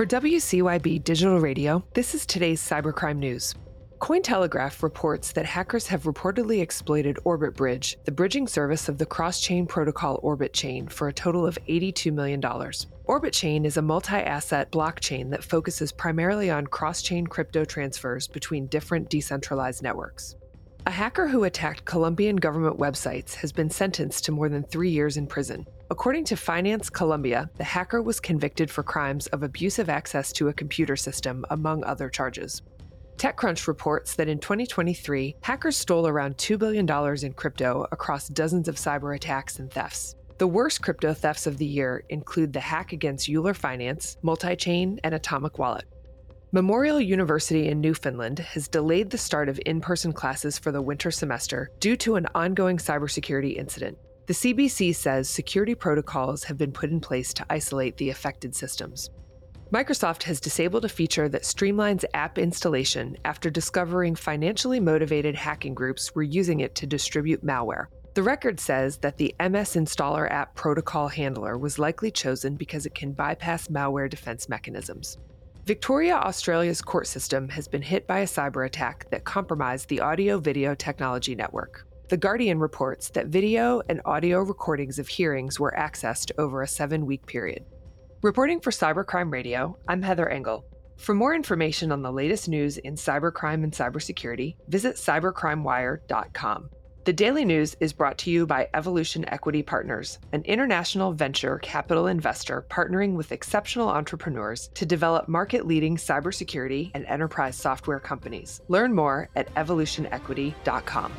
For WCYB Digital Radio, this is today's cybercrime news. Cointelegraph reports that hackers have reportedly exploited Orbit Bridge, the bridging service of the cross chain protocol Orbit Chain, for a total of $82 million. Orbit Chain is a multi asset blockchain that focuses primarily on cross chain crypto transfers between different decentralized networks. A hacker who attacked Colombian government websites has been sentenced to more than three years in prison. According to Finance Colombia, the hacker was convicted for crimes of abusive access to a computer system, among other charges. TechCrunch reports that in 2023, hackers stole around $2 billion in crypto across dozens of cyber attacks and thefts. The worst crypto thefts of the year include the hack against Euler Finance, Multichain, and Atomic Wallet. Memorial University in Newfoundland has delayed the start of in person classes for the winter semester due to an ongoing cybersecurity incident. The CBC says security protocols have been put in place to isolate the affected systems. Microsoft has disabled a feature that streamlines app installation after discovering financially motivated hacking groups were using it to distribute malware. The record says that the MS Installer app protocol handler was likely chosen because it can bypass malware defense mechanisms. Victoria, Australia's court system has been hit by a cyber attack that compromised the audio video technology network. The Guardian reports that video and audio recordings of hearings were accessed over a seven week period. Reporting for Cybercrime Radio, I'm Heather Engel. For more information on the latest news in cybercrime and cybersecurity, visit cybercrimewire.com. The Daily News is brought to you by Evolution Equity Partners, an international venture capital investor partnering with exceptional entrepreneurs to develop market leading cybersecurity and enterprise software companies. Learn more at evolutionequity.com.